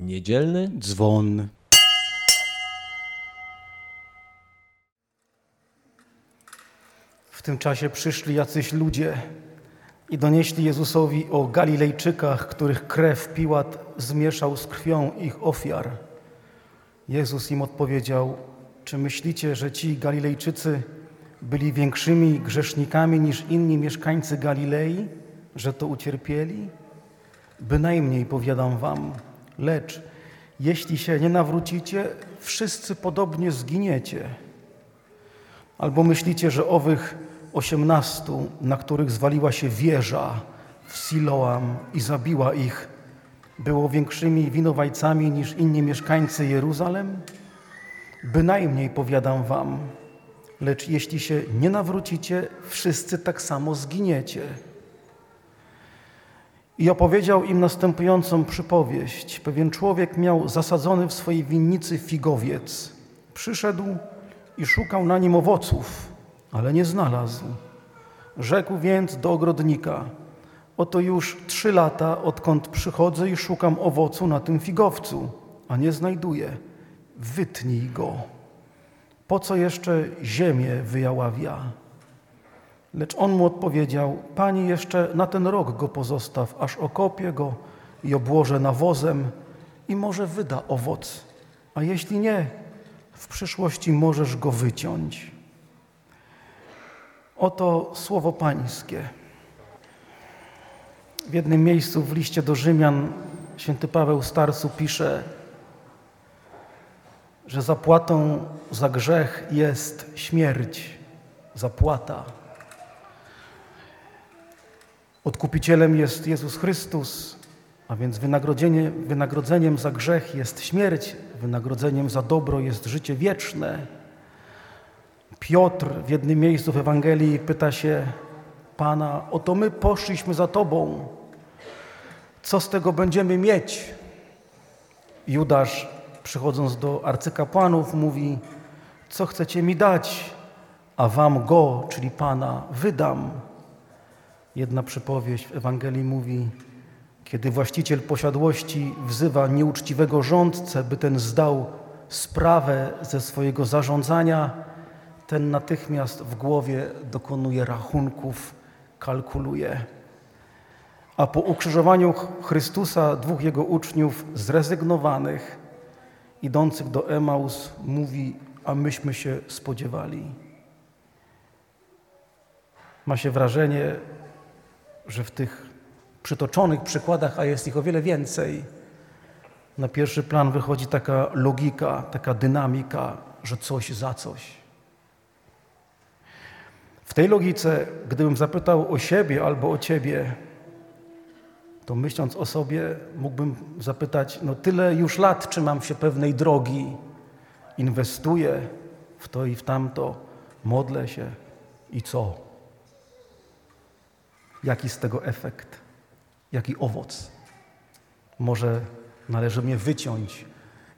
Niedzielny dzwon. W tym czasie przyszli jacyś ludzie i donieśli Jezusowi o Galilejczykach, których krew Piłat zmieszał z krwią ich ofiar. Jezus im odpowiedział: Czy myślicie, że ci Galilejczycy byli większymi grzesznikami niż inni mieszkańcy Galilei, że to ucierpieli? Bynajmniej powiadam wam, lecz jeśli się nie nawrócicie, wszyscy podobnie zginiecie. Albo myślicie, że owych osiemnastu, na których zwaliła się wieża w Siloam i zabiła ich, było większymi winowajcami niż inni mieszkańcy Jeruzalem? Bynajmniej powiadam wam, lecz jeśli się nie nawrócicie, wszyscy tak samo zginiecie. I opowiedział im następującą przypowieść. Pewien człowiek miał zasadzony w swojej winnicy figowiec. Przyszedł i szukał na nim owoców, ale nie znalazł. Rzekł więc do ogrodnika: Oto już trzy lata, odkąd przychodzę i szukam owocu na tym figowcu, a nie znajduję. Wytnij go. Po co jeszcze ziemię wyjaławia? Lecz on mu odpowiedział: Pani, jeszcze na ten rok go pozostaw, aż okopię go i obłożę nawozem i może wyda owoc. A jeśli nie, w przyszłości możesz go wyciąć. Oto słowo Pańskie. W jednym miejscu w liście do Rzymian święty Paweł Starsu pisze, że zapłatą za grzech jest śmierć, zapłata. Odkupicielem jest Jezus Chrystus, a więc wynagrodzenie, wynagrodzeniem za grzech jest śmierć, wynagrodzeniem za dobro jest życie wieczne. Piotr w jednym miejscu w Ewangelii pyta się Pana: Oto my poszliśmy za Tobą, co z tego będziemy mieć? Judasz, przychodząc do arcykapłanów, mówi: Co chcecie mi dać, a Wam go, czyli Pana, wydam. Jedna przypowieść w Ewangelii mówi: Kiedy właściciel posiadłości wzywa nieuczciwego rządcę, by ten zdał sprawę ze swojego zarządzania, ten natychmiast w głowie dokonuje rachunków, kalkuluje. A po ukrzyżowaniu Chrystusa dwóch jego uczniów zrezygnowanych, idących do Emaus, mówi: A myśmy się spodziewali. Ma się wrażenie, że w tych przytoczonych przykładach, a jest ich o wiele więcej, na pierwszy plan wychodzi taka logika, taka dynamika, że coś za coś. W tej logice, gdybym zapytał o siebie albo o ciebie, to myśląc o sobie, mógłbym zapytać: No, tyle już lat trzymam się pewnej drogi, inwestuję w to i w tamto, modlę się i co? Jaki z tego efekt? Jaki owoc? Może należy mnie wyciąć,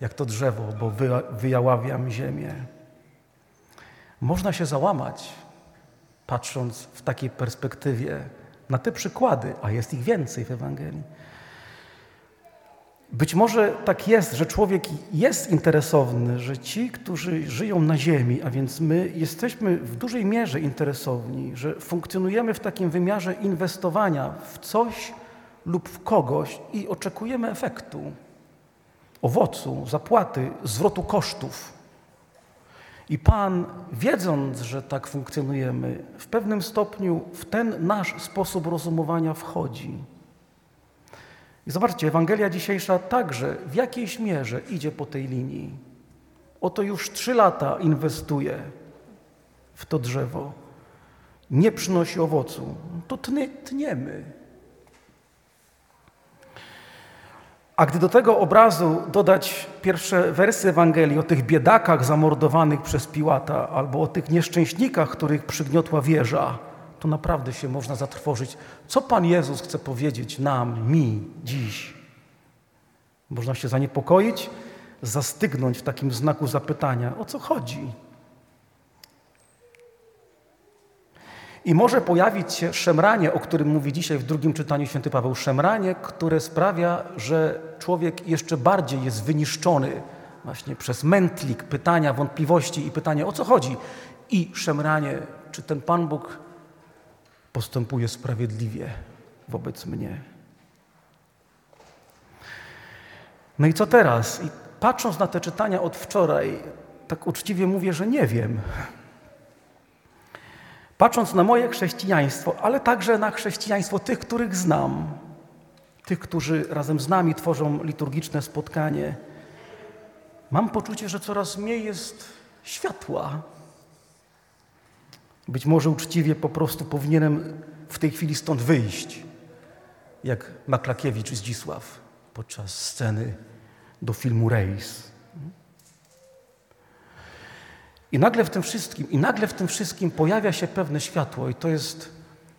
jak to drzewo, bo wyjaławiam ziemię. Można się załamać, patrząc w takiej perspektywie na te przykłady, a jest ich więcej w Ewangelii. Być może tak jest, że człowiek jest interesowny, że ci, którzy żyją na ziemi, a więc my jesteśmy w dużej mierze interesowni, że funkcjonujemy w takim wymiarze inwestowania w coś lub w kogoś i oczekujemy efektu, owocu, zapłaty, zwrotu kosztów. I Pan, wiedząc, że tak funkcjonujemy, w pewnym stopniu w ten nasz sposób rozumowania wchodzi. I zobaczcie, Ewangelia dzisiejsza także w jakiejś mierze idzie po tej linii. Oto już trzy lata inwestuje w to drzewo. Nie przynosi owocu. To tnie, tniemy. A gdy do tego obrazu dodać pierwsze wersy Ewangelii o tych biedakach zamordowanych przez Piłata albo o tych nieszczęśnikach, których przygniotła wieża, to naprawdę się można zatrwożyć. Co Pan Jezus chce powiedzieć nam, mi, dziś? Można się zaniepokoić, zastygnąć w takim znaku zapytania, o co chodzi? I może pojawić się szemranie, o którym mówi dzisiaj w drugim czytaniu święty Paweł, szemranie, które sprawia, że człowiek jeszcze bardziej jest wyniszczony właśnie przez mętlik, pytania, wątpliwości i pytanie, o co chodzi? I szemranie, czy ten Pan Bóg postępuje sprawiedliwie wobec mnie? No i co teraz? I patrząc na te czytania od wczoraj, tak uczciwie mówię, że nie wiem. Patrząc na moje chrześcijaństwo, ale także na chrześcijaństwo tych, których znam, tych, którzy razem z nami tworzą liturgiczne spotkanie, mam poczucie, że coraz mniej jest światła. Być może uczciwie po prostu powinienem w tej chwili stąd wyjść, jak Maklakiewicz Zdzisław podczas sceny do filmu Rejs. I nagle w tym wszystkim, i nagle w tym wszystkim pojawia się pewne światło, i to jest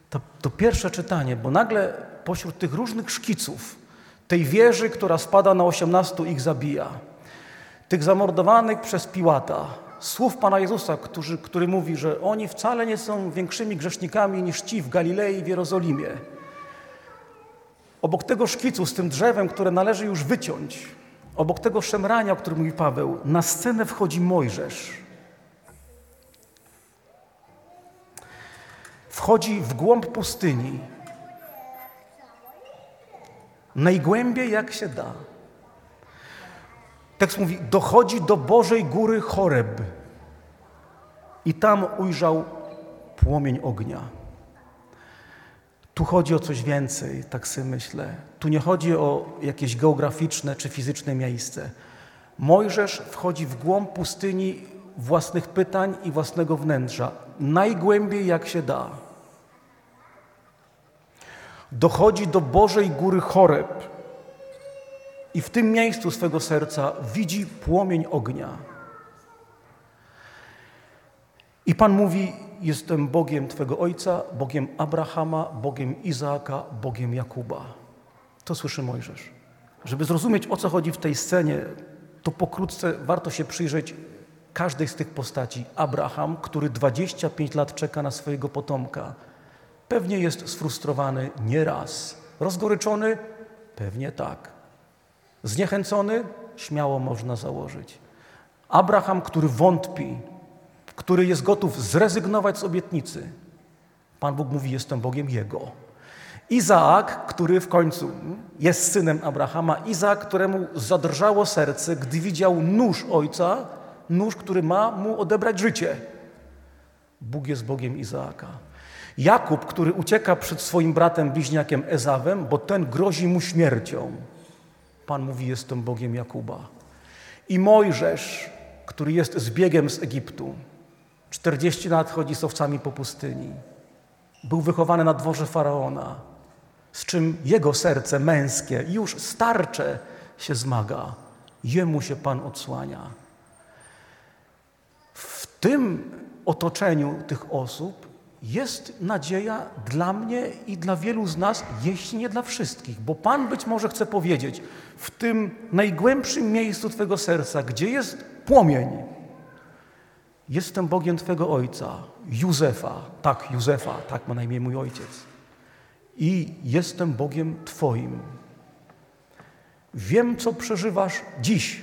to, to pierwsze czytanie, bo nagle pośród tych różnych szkiców, tej wieży, która spada na osiemnastu ich zabija, tych zamordowanych przez Piłata, słów Pana Jezusa, który, który mówi, że oni wcale nie są większymi grzesznikami niż ci w Galilei i w Jerozolimie. Obok tego szkicu z tym drzewem, które należy już wyciąć, obok tego szemrania, o którym mówi Paweł, na scenę wchodzi Mojżesz. Wchodzi w głąb pustyni, najgłębiej jak się da. Tekst mówi, dochodzi do Bożej góry Choreb i tam ujrzał płomień ognia. Tu chodzi o coś więcej, tak sobie myślę. Tu nie chodzi o jakieś geograficzne czy fizyczne miejsce. Mojżesz wchodzi w głąb pustyni własnych pytań i własnego wnętrza, najgłębiej jak się da. Dochodzi do Bożej góry Choreb i w tym miejscu swego serca widzi płomień ognia. I Pan mówi: Jestem Bogiem Twego ojca, Bogiem Abrahama, Bogiem Izaaka, Bogiem Jakuba. To słyszy Mojżesz. Żeby zrozumieć, o co chodzi w tej scenie, to pokrótce warto się przyjrzeć każdej z tych postaci. Abraham, który 25 lat czeka na swojego potomka, pewnie jest sfrustrowany nieraz. Rozgoryczony? Pewnie tak. Zniechęcony? Śmiało można założyć. Abraham, który wątpi, który jest gotów zrezygnować z obietnicy. Pan Bóg mówi: Jestem Bogiem Jego. Izaak, który w końcu jest synem Abrahama, Izaak, któremu zadrżało serce, gdy widział nóż ojca, nóż, który ma mu odebrać życie. Bóg jest Bogiem Izaaka. Jakub, który ucieka przed swoim bratem bliźniakiem Ezawem, bo ten grozi mu śmiercią. Pan mówi: Jestem Bogiem Jakuba. I Mojżesz, który jest zbiegiem z Egiptu, 40 lat chodzi z owcami po pustyni. Był wychowany na dworze faraona, z czym jego serce męskie, już starcze, się zmaga. Jemu się Pan odsłania. W tym otoczeniu tych osób jest nadzieja dla mnie i dla wielu z nas, jeśli nie dla wszystkich, bo Pan być może chce powiedzieć, w tym najgłębszym miejscu Twego serca, gdzie jest płomień, Jestem Bogiem Twego ojca, Józefa, tak, Józefa, tak ma na imię mój ojciec. I jestem Bogiem Twoim. Wiem, co przeżywasz dziś.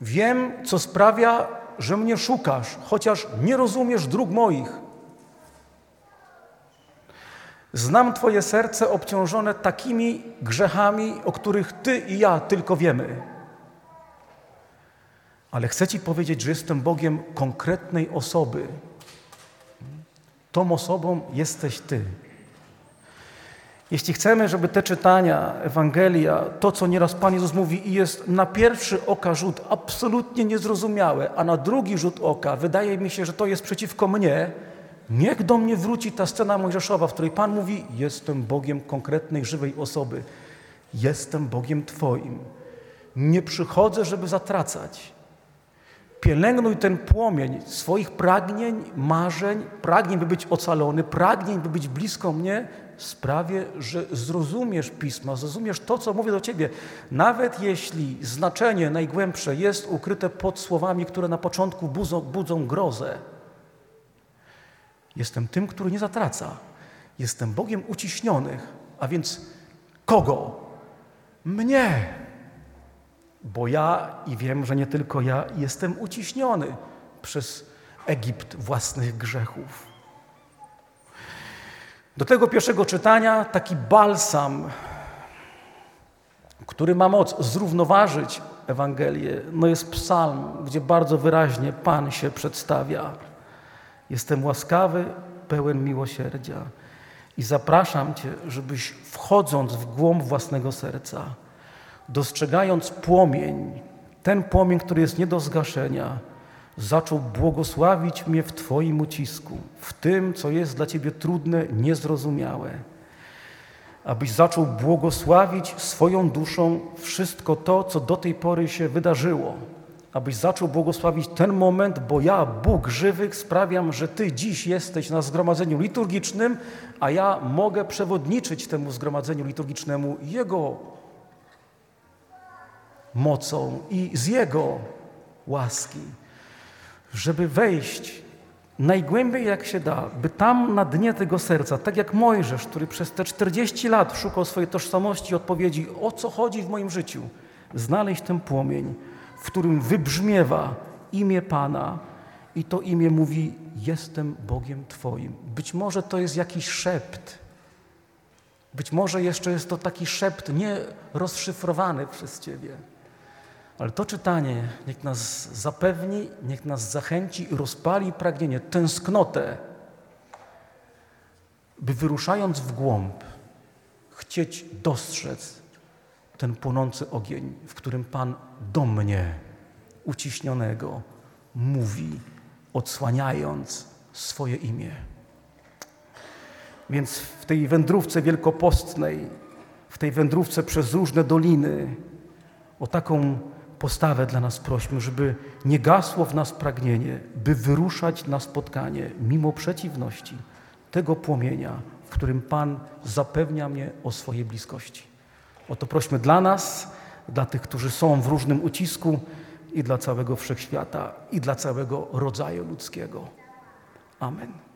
Wiem, co sprawia, że mnie szukasz, chociaż nie rozumiesz dróg moich. Znam Twoje serce obciążone takimi grzechami, o których Ty i ja tylko wiemy. Ale chcę Ci powiedzieć, że jestem Bogiem konkretnej osoby. Tą osobą jesteś Ty. Jeśli chcemy, żeby te czytania, Ewangelia, to co nieraz Pan Jezus mówi i jest na pierwszy oka rzut absolutnie niezrozumiałe, a na drugi rzut oka wydaje mi się, że to jest przeciwko mnie, niech do mnie wróci ta scena Mojżeszowa, w której Pan mówi, jestem Bogiem konkretnej, żywej osoby. Jestem Bogiem Twoim. Nie przychodzę, żeby zatracać. Pielęgnuj ten płomień swoich pragnień, marzeń, pragnień, by być ocalony, pragnień, by być blisko mnie, sprawie, że zrozumiesz Pisma, zrozumiesz to, co mówię do Ciebie. Nawet jeśli znaczenie najgłębsze jest ukryte pod słowami, które na początku budzą, budzą grozę, Jestem tym, który nie zatraca. Jestem Bogiem uciśnionych. A więc kogo? Mnie. Bo ja i wiem, że nie tylko ja jestem uciśniony przez Egipt własnych grzechów. Do tego pierwszego czytania taki balsam, który ma moc zrównoważyć Ewangelię, no jest psalm, gdzie bardzo wyraźnie Pan się przedstawia. Jestem łaskawy, pełen miłosierdzia i zapraszam Cię, żebyś wchodząc w głąb własnego serca, dostrzegając płomień, ten płomień, który jest nie do zgaszenia, zaczął błogosławić mnie w Twoim ucisku, w tym, co jest dla Ciebie trudne, niezrozumiałe. Abyś zaczął błogosławić swoją duszą wszystko to, co do tej pory się wydarzyło. Abyś zaczął błogosławić ten moment, bo ja, Bóg żywych, sprawiam, że Ty dziś jesteś na zgromadzeniu liturgicznym, a ja mogę przewodniczyć temu zgromadzeniu liturgicznemu Jego mocą i z Jego łaski żeby wejść najgłębiej jak się da, by tam na dnie tego serca, tak jak Mojżesz, który przez te 40 lat szukał swojej tożsamości i odpowiedzi, o co chodzi w moim życiu, znaleźć ten płomień, w którym wybrzmiewa imię Pana i to imię mówi: Jestem Bogiem Twoim. Być może to jest jakiś szept. Być może jeszcze jest to taki szept nierozszyfrowany przez Ciebie. Ale to czytanie niech nas zapewni, niech nas zachęci i rozpali pragnienie, tęsknotę, by wyruszając w głąb, chcieć dostrzec ten płonący ogień, w którym Pan do mnie, uciśnionego, mówi, odsłaniając swoje imię. Więc w tej wędrówce wielkopostnej, w tej wędrówce przez różne doliny, o taką postawę dla nas prośmy, żeby nie gasło w nas pragnienie, by wyruszać na spotkanie mimo przeciwności tego płomienia, w którym Pan zapewnia mnie o swojej bliskości. O to prośmy dla nas, dla tych, którzy są w różnym ucisku i dla całego wszechświata i dla całego rodzaju ludzkiego. Amen.